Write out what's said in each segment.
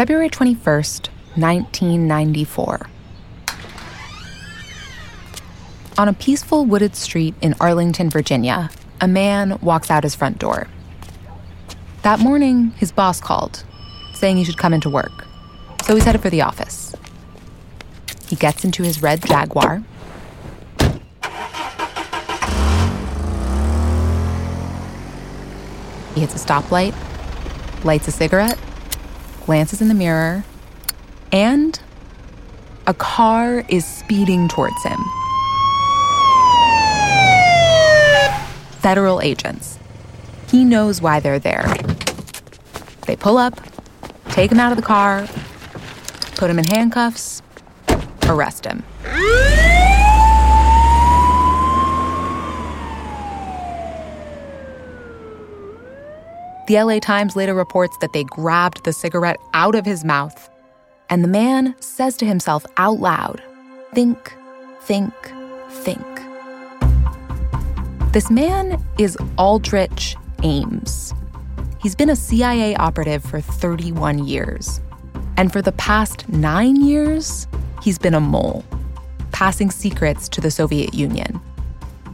February 21st, 1994. On a peaceful wooded street in Arlington, Virginia, a man walks out his front door. That morning, his boss called, saying he should come into work. So he's headed for the office. He gets into his red Jaguar. He hits a stoplight, lights a cigarette, glances in the mirror, and a car is speeding towards him. Federal agents. He knows why they're there. They pull up, take him out of the car, put him in handcuffs, arrest him. The LA Times later reports that they grabbed the cigarette out of his mouth, and the man says to himself out loud, Think, think, think. This man is Aldrich Ames. He's been a CIA operative for 31 years. And for the past nine years, he's been a mole, passing secrets to the Soviet Union.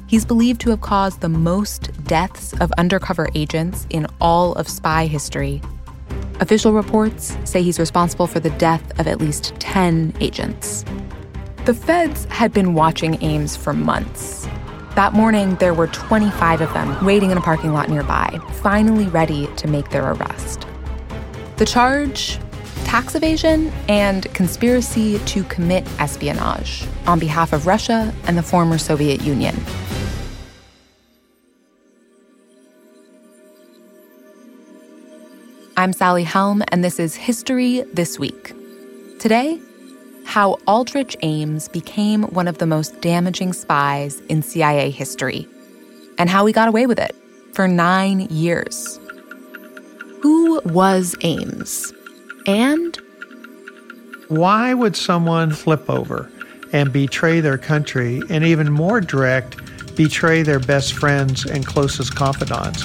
He's believed to have caused the most deaths of undercover agents in all of spy history. Official reports say he's responsible for the death of at least 10 agents. The feds had been watching Ames for months. That morning, there were 25 of them waiting in a parking lot nearby, finally ready to make their arrest. The charge tax evasion and conspiracy to commit espionage on behalf of Russia and the former Soviet Union. I'm Sally Helm, and this is History This Week. Today, how Aldrich Ames became one of the most damaging spies in CIA history, and how he got away with it for nine years. Who was Ames? And why would someone flip over and betray their country, and even more direct, betray their best friends and closest confidants?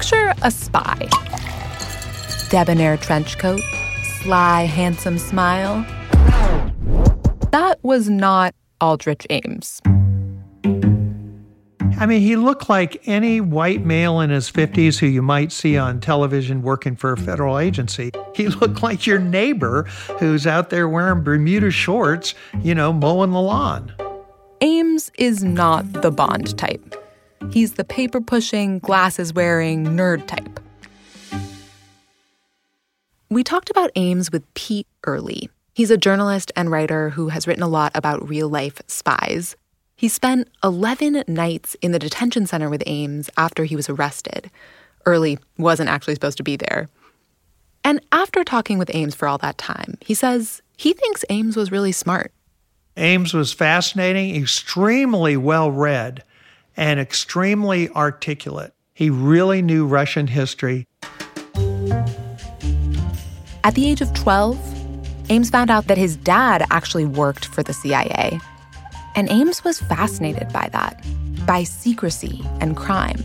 Picture a spy. Debonair trench coat, sly, handsome smile. That was not Aldrich Ames. I mean, he looked like any white male in his 50s who you might see on television working for a federal agency. He looked like your neighbor who's out there wearing Bermuda shorts, you know, mowing the lawn. Ames is not the Bond type. He's the paper pushing, glasses wearing nerd type. We talked about Ames with Pete Earley. He's a journalist and writer who has written a lot about real life spies. He spent 11 nights in the detention center with Ames after he was arrested. Earley wasn't actually supposed to be there. And after talking with Ames for all that time, he says he thinks Ames was really smart. Ames was fascinating, extremely well read, and extremely articulate. He really knew Russian history. At the age of 12, Ames found out that his dad actually worked for the CIA. And Ames was fascinated by that, by secrecy and crime.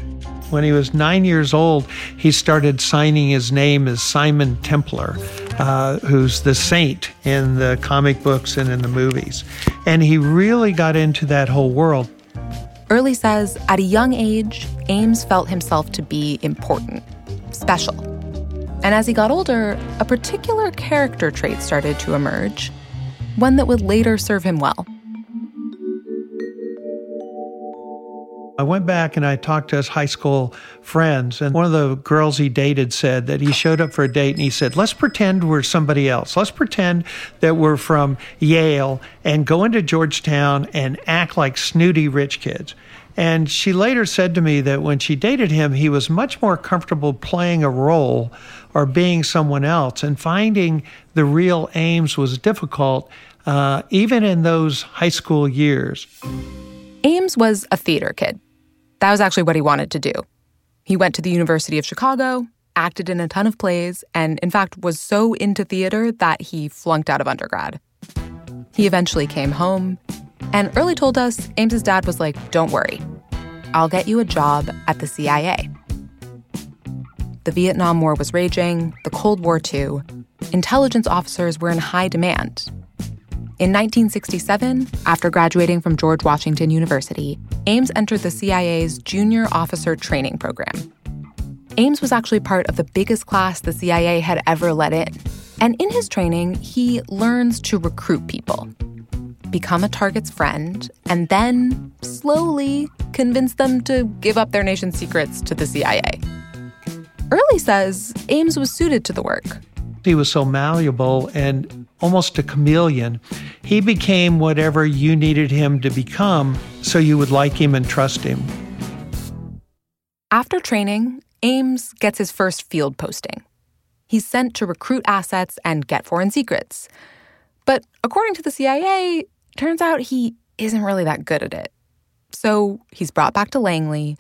When he was nine years old, he started signing his name as Simon Templar, uh, who's the saint in the comic books and in the movies. And he really got into that whole world. Earley says at a young age, Ames felt himself to be important, special. And as he got older, a particular character trait started to emerge, one that would later serve him well. I went back and I talked to his high school friends, and one of the girls he dated said that he showed up for a date and he said, Let's pretend we're somebody else. Let's pretend that we're from Yale and go into Georgetown and act like snooty rich kids. And she later said to me that when she dated him, he was much more comfortable playing a role or being someone else. And finding the real Ames was difficult, uh, even in those high school years. Ames was a theater kid. That was actually what he wanted to do. He went to the University of Chicago, acted in a ton of plays, and in fact was so into theater that he flunked out of undergrad. He eventually came home, and Earley told us Ames's dad was like, Don't worry, I'll get you a job at the CIA. The Vietnam War was raging, the Cold War too. Intelligence officers were in high demand, in 1967, after graduating from George Washington University, Ames entered the CIA's Junior Officer Training Program. Ames was actually part of the biggest class the CIA had ever let in. And in his training, he learns to recruit people, become a target's friend, and then slowly convince them to give up their nation's secrets to the CIA. Earley says Ames was suited to the work. He was so malleable and almost a chameleon. He became whatever you needed him to become so you would like him and trust him. After training, Ames gets his first field posting. He's sent to recruit assets and get foreign secrets. But according to the CIA, turns out he isn't really that good at it. So he's brought back to Langley,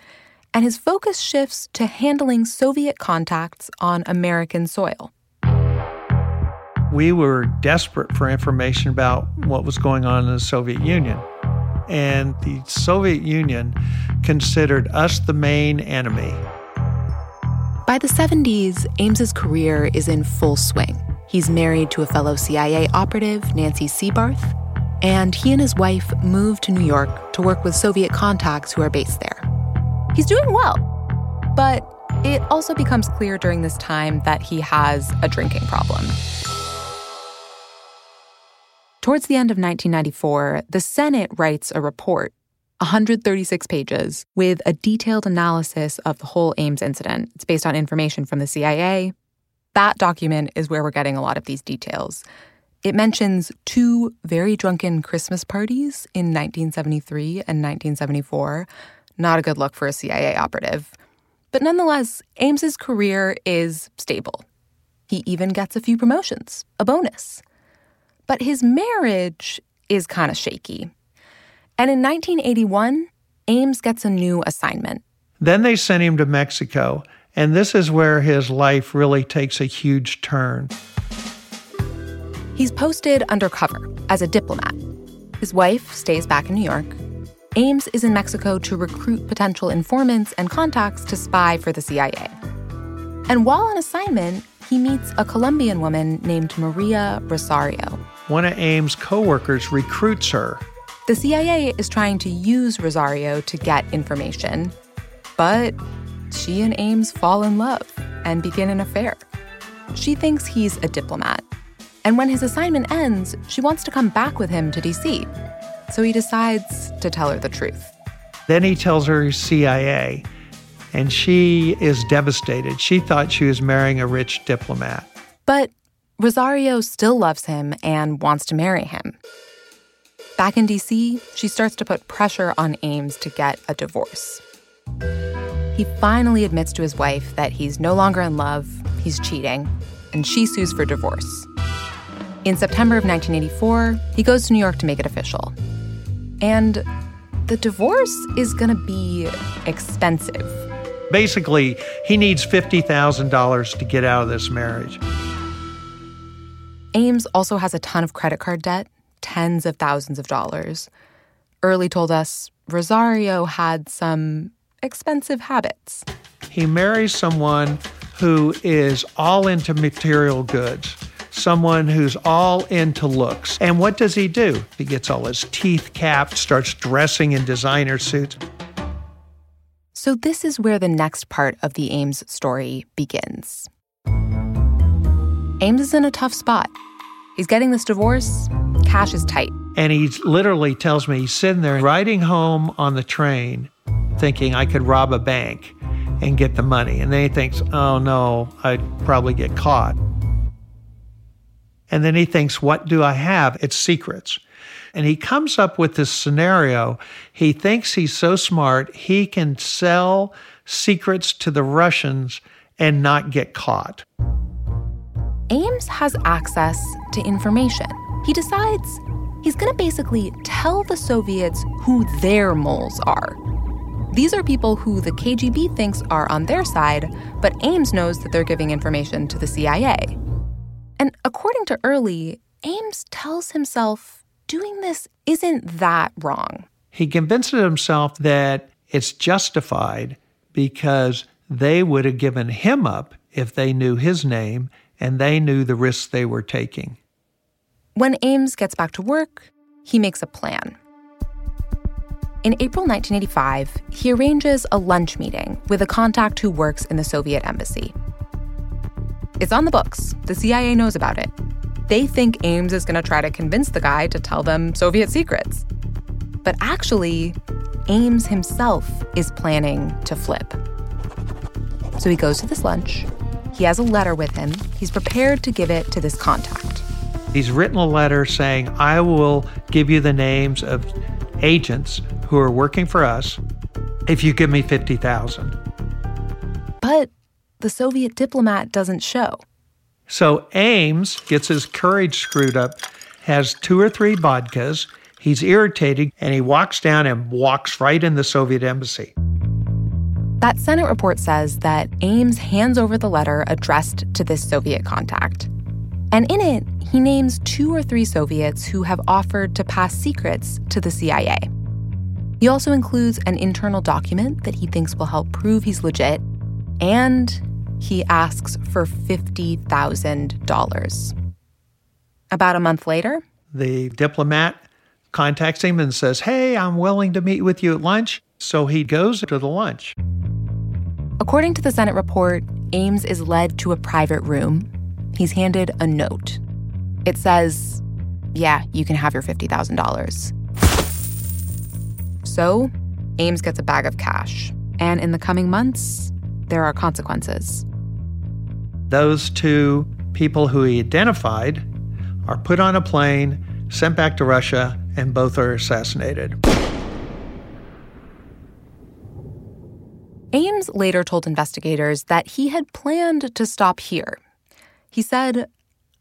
and his focus shifts to handling Soviet contacts on American soil. We were desperate for information about what was going on in the Soviet Union. And the Soviet Union considered us the main enemy. By the 70s, Ames's career is in full swing. He's married to a fellow CIA operative, Nancy Segebarth, and he and his wife moved to New York to work with Soviet contacts who are based there. He's doing well, but it also becomes clear during this time that he has a drinking problem. Towards the end of 1994, the Senate writes a report, 136 pages, with a detailed analysis of the whole Ames incident. It's based on information from the CIA. That document is where we're getting a lot of these details. It mentions two very drunken Christmas parties in 1973 and 1974. Not a good look for a CIA operative. But nonetheless, Ames's career is stable. He even gets a few promotions, a bonus. But his marriage is kind of shaky. And in 1981, Ames gets a new assignment. Then they sent him to Mexico, and this is where his life really takes a huge turn. He's posted undercover as a diplomat. His wife stays back in New York. Ames is in Mexico to recruit potential informants and contacts to spy for the CIA. And while on assignment, he meets a Colombian woman named Maria Rosario one of Ames' coworkers recruits her. The CIA is trying to use Rosario to get information, but she and Ames fall in love and begin an affair. She thinks he's a diplomat, and when his assignment ends, she wants to come back with him to DC. So he decides to tell her the truth. Then he tells her he's CIA, and she is devastated. She thought she was marrying a rich diplomat. But Rosario still loves him and wants to marry him. Back in DC, she starts to put pressure on Ames to get a divorce. He finally admits to his wife that he's no longer in love, he's cheating, and she sues for divorce. In September of 1984, he goes to New York to make it official. And the divorce is going to be expensive. Basically, he needs $50,000 to get out of this marriage. Ames also has a ton of credit card debt, tens of thousands of dollars. Earley told us Rosario had some expensive habits. He marries someone who is all into material goods. someone who's all into looks. And what does he do? He gets all his teeth capped, starts dressing in designer suits. So, this is where the next part of the Ames story begins. Ames is in a tough spot. He's getting this divorce, cash is tight. And he literally tells me he's sitting there riding home on the train thinking I could rob a bank and get the money. And then he thinks, oh no, I'd probably get caught. And then he thinks, what do I have? It's secrets. And he comes up with this scenario. He thinks he's so smart, he can sell secrets to the Russians and not get caught. Ames has access to information. He decides he's going to basically tell the Soviets who their moles are. These are people who the KGB thinks are on their side, but Ames knows that they're giving information to the CIA. And according to Earley, Ames tells himself doing this isn't that wrong. He convinces himself that it's justified because they would have given him up if they knew his name and they knew the risks they were taking. When Ames gets back to work, he makes a plan. In April 1985, he arranges a lunch meeting with a contact who works in the Soviet embassy. It's on the books. The CIA knows about it. They think Ames is going to try to convince the guy to tell them Soviet secrets. But actually, Ames himself is planning to flip. So he goes to this lunch. He has a letter with him. He's prepared to give it to this contact. He's written a letter saying, I will give you the names of agents who are working for us if you give me 50,000. But the Soviet diplomat doesn't show. So Ames gets his courage screwed up, has two or three vodkas, he's irritated, and he walks down and walks right in the Soviet embassy. That Senate report says that Ames hands over the letter addressed to this Soviet contact. And in it, he names two or three Soviets who have offered to pass secrets to the CIA. He also includes an internal document that he thinks will help prove he's legit, and he asks for $50,000. About a month later, the diplomat contacts him and says, Hey, I'm willing to meet with you at lunch. So he goes to the lunch. According to the Senate report, Ames is led to a private room. He's handed a note. It says, Yeah, you can have your $50,000. So, Ames gets a bag of cash. And in the coming months, there are consequences. Those two people who he identified are put on a plane, sent back to Russia, and both are assassinated. Ames later told investigators that he had planned to stop here. He said,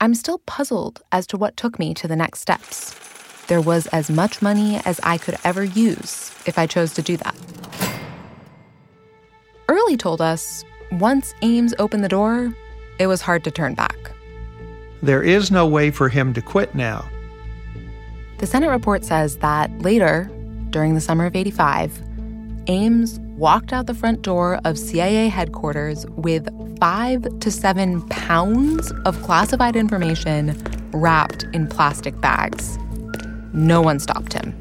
I'm still puzzled as to what took me to the next steps there was as much money as I could ever use if I chose to do that. Earley told us once Ames opened the door, it was hard to turn back. There is no way for him to quit now. The Senate report says that later, during the summer of 85, Ames walked out the front door of CIA headquarters with five to seven pounds of classified information wrapped in plastic bags. No one stopped him.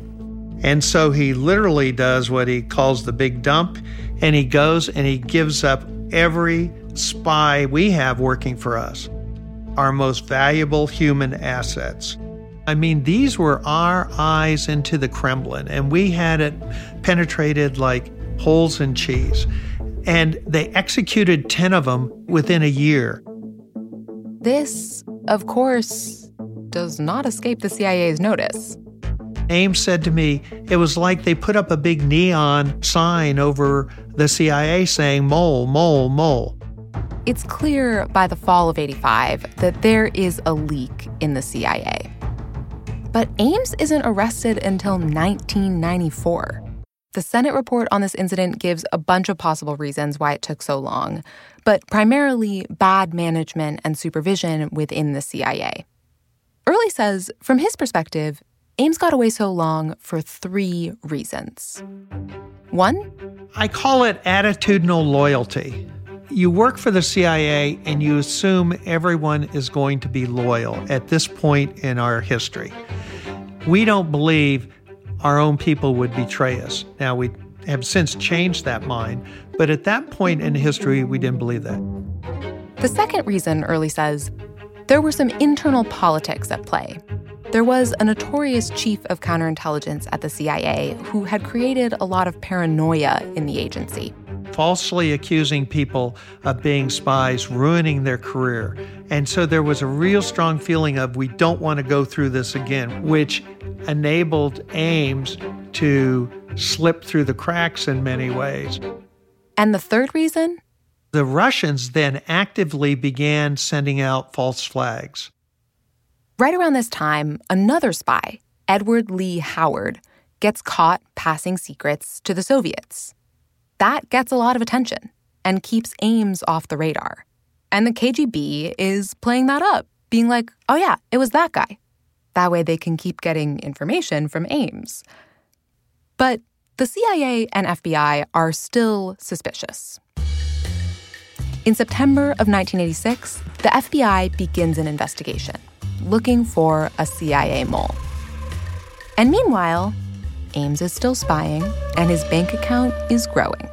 And so he literally does what he calls the big dump, and he goes and he gives up every spy we have working for us, our most valuable human assets. I mean, these were our eyes into the Kremlin, and we had it penetrated like holes in cheese. And they executed 10 of them within a year. This, of course, does not escape the CIA's notice. Ames said to me, it was like they put up a big neon sign over the CIA saying, mole, mole, mole. It's clear by the fall of 85 that there is a leak in the CIA. But Ames isn't arrested until 1994. The Senate report on this incident gives a bunch of possible reasons why it took so long, but primarily bad management and supervision within the CIA. Earley says, from his perspective, Ames got away so long for three reasons. One, I call it attitudinal loyalty. you work for the CIA and you assume everyone is going to be loyal at this point in our history. We don't believe our own people would betray us. Now, we have since changed that mind, but at that point in history, we didn't believe that. The second reason, Earley says, there were some internal politics at play. There was a notorious chief of counterintelligence at the CIA who had created a lot of paranoia in the agency falsely accusing people of being spies, ruining their career. And so there was a real strong feeling of we don't want to go through this again, which enabled Ames to slip through the cracks in many ways. And the third reason? The Russians then actively began sending out false flags. Right around this time, another spy, Edward Lee Howard, gets caught passing secrets to the Soviets that gets a lot of attention and keeps Ames off the radar. And the KGB is playing that up, being like, oh, yeah, it was that guy. That way they can keep getting information from Ames. But the CIA and FBI are still suspicious. In September of 1986, the FBI begins an investigation looking for a CIA mole. And meanwhile, Ames is still spying, and his bank account is growing.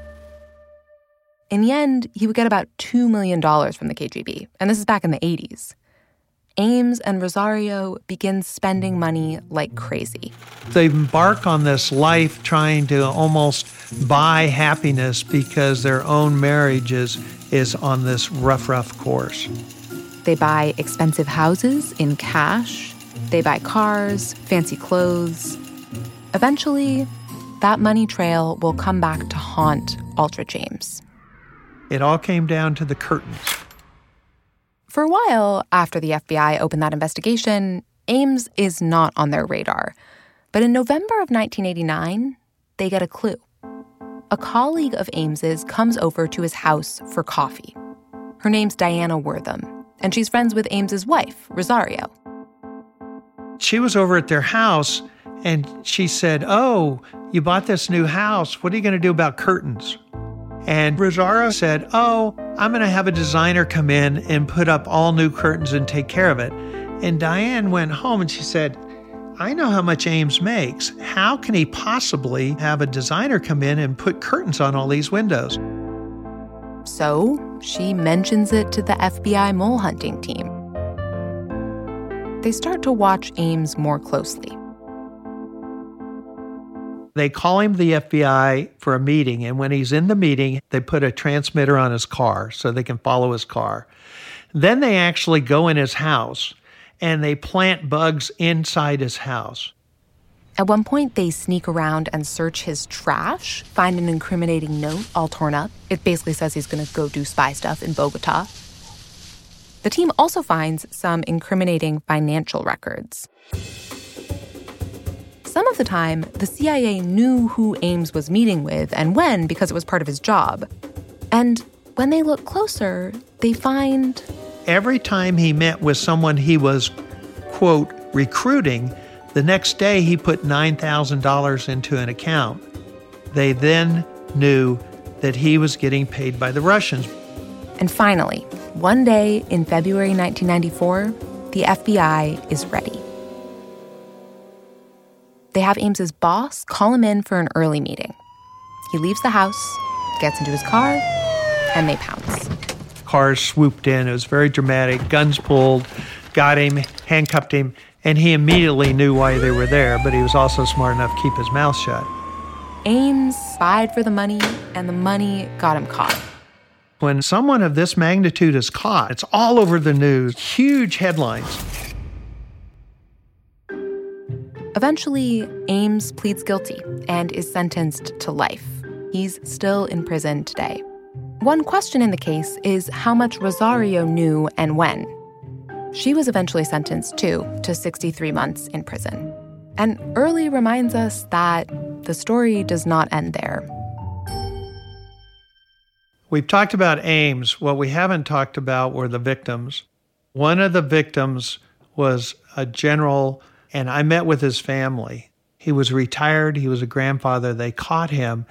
In the end, he would get about $2 million from the KGB, and this is back in the 80s. Ames and Rosario begin spending money like crazy. They embark on this life trying to almost buy happiness because their own marriage is, is on this rough, rough course. They buy expensive houses in cash, they buy cars, fancy clothes. Eventually, that money trail will come back to haunt Aldrich Ames. It all came down to the curtains. For a while after the FBI opened that investigation, Ames is not on their radar. But in November of 1989, they get a clue. A colleague of Ames's comes over to his house for coffee. Her name's Diana Wortham, and she's friends with Ames's wife, Rosario. She was over at their house and she said, Oh, you bought this new house. What are you going to do about curtains? And Rosario said, Oh, I'm going to have a designer come in and put up all new curtains and take care of it. And Diane went home and she said, I know how much Ames makes. How can he possibly have a designer come in and put curtains on all these windows? So she mentions it to the FBI mole hunting team. They start to watch Ames more closely. They call him the FBI for a meeting, and when he's in the meeting, they put a transmitter on his car so they can follow his car. Then they actually go in his house and they plant bugs inside his house. At one point, they sneak around and search his trash, find an incriminating note all torn up. It basically says he's going to go do spy stuff in Bogota. The team also finds some incriminating financial records. Some of the time, the CIA knew who Ames was meeting with and when because it was part of his job. And when they look closer, they find. Every time he met with someone he was, quote, recruiting, the next day he put $9,000 into an account. They then knew that he was getting paid by the Russians. And finally, one day in February 1994, the FBI is ready. They have Ames's boss call him in for an early meeting. He leaves the house, gets into his car, and they pounce. Cars swooped in. It was very dramatic. Guns pulled, got him, handcuffed him, and he immediately knew why they were there, but he was also smart enough to keep his mouth shut. Ames spied for the money, and the money got him caught. When someone of this magnitude is caught, it's all over the news, huge headlines. Eventually, Ames pleads guilty and is sentenced to life. He's still in prison today. One question in the case is how much Rosario knew and when. She was eventually sentenced too to 63 months in prison. And Earley reminds us that the story does not end there. We've talked about Ames. What we haven't talked about were the victims. One of the victims was a general and I met with his family. He was retired, he was a grandfather. They caught him,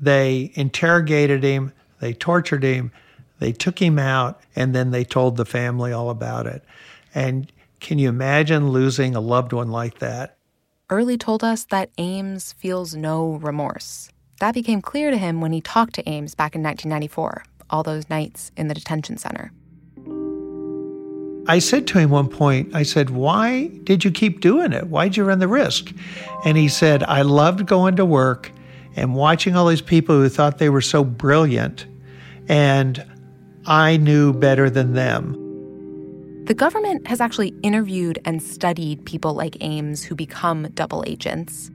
they interrogated him, they tortured him, They took him out and then they told the family all about it. And can you imagine losing a loved one like that? Earley told us that Ames feels no remorse. That became clear to him when he talked to Ames back in 1994, all those nights in the detention center. I said to him one point, I said, Why did you keep doing it? Why'd you run the risk? And he said, I loved going to work and watching all these people who thought they were so brilliant, and I knew better than them. The government has actually interviewed and studied people like Ames who become double agents.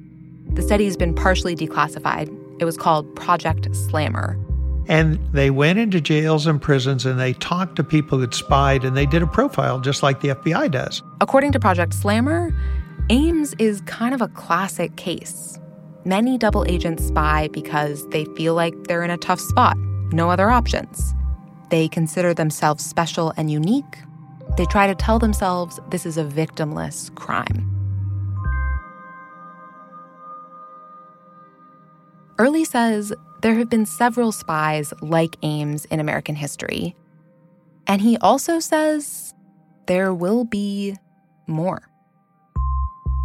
The study has been partially declassified. It was called Project Slammer. And they went into jails and prisons and they talked to people who'd spied and they did a profile just like the FBI does. According to Project Slammer, Ames is kind of a classic case. Many double agents spy because they feel like they're in a tough spot, no other options. They consider themselves special and unique. They try to tell themselves this is a victimless crime. Earley says there have been several spies like Ames in American history. And he also says there will be more.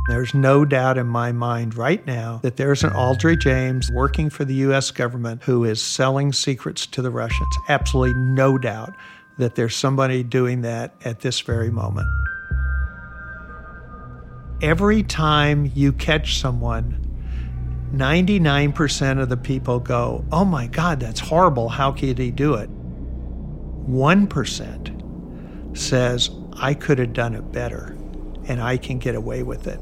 There's no doubt in my mind right now that there's an Aldrich Ames working for the US government who is selling secrets to the Russians. Absolutely no doubt that there's somebody doing that at this very moment. Every time you catch someone 99% of the people go, Oh my God, that's horrible. How could he do it? 1% says, I could have done it better and I can get away with it.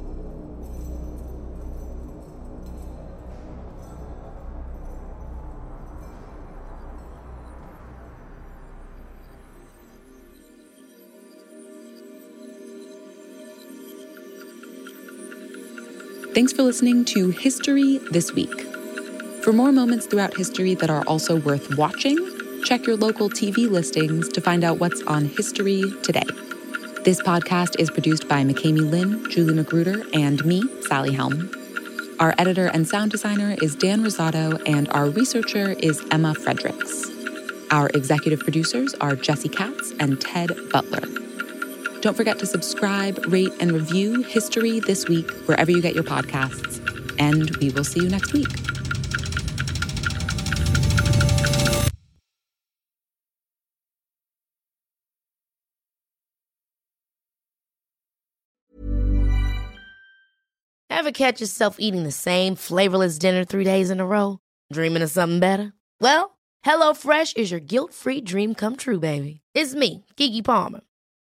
Thanks for listening to History This Week. For more moments throughout history that are also worth watching, check your local TV listings to find out what's on history today. This podcast is produced by McKamey Lynn, Julie Magruder, and me, Sally Helm. Our editor and sound designer is Dan Rosato, and our researcher is Emma Fredericks. Our executive producers are Jesse Katz and Ted Butler. Don't forget to subscribe, rate, and review History This Week wherever you get your podcasts. And we will see you next week. Ever catch yourself eating the same flavorless dinner three days in a row? Dreaming of something better? Well, HelloFresh is your guilt free dream come true, baby. It's me, Keke Palmer.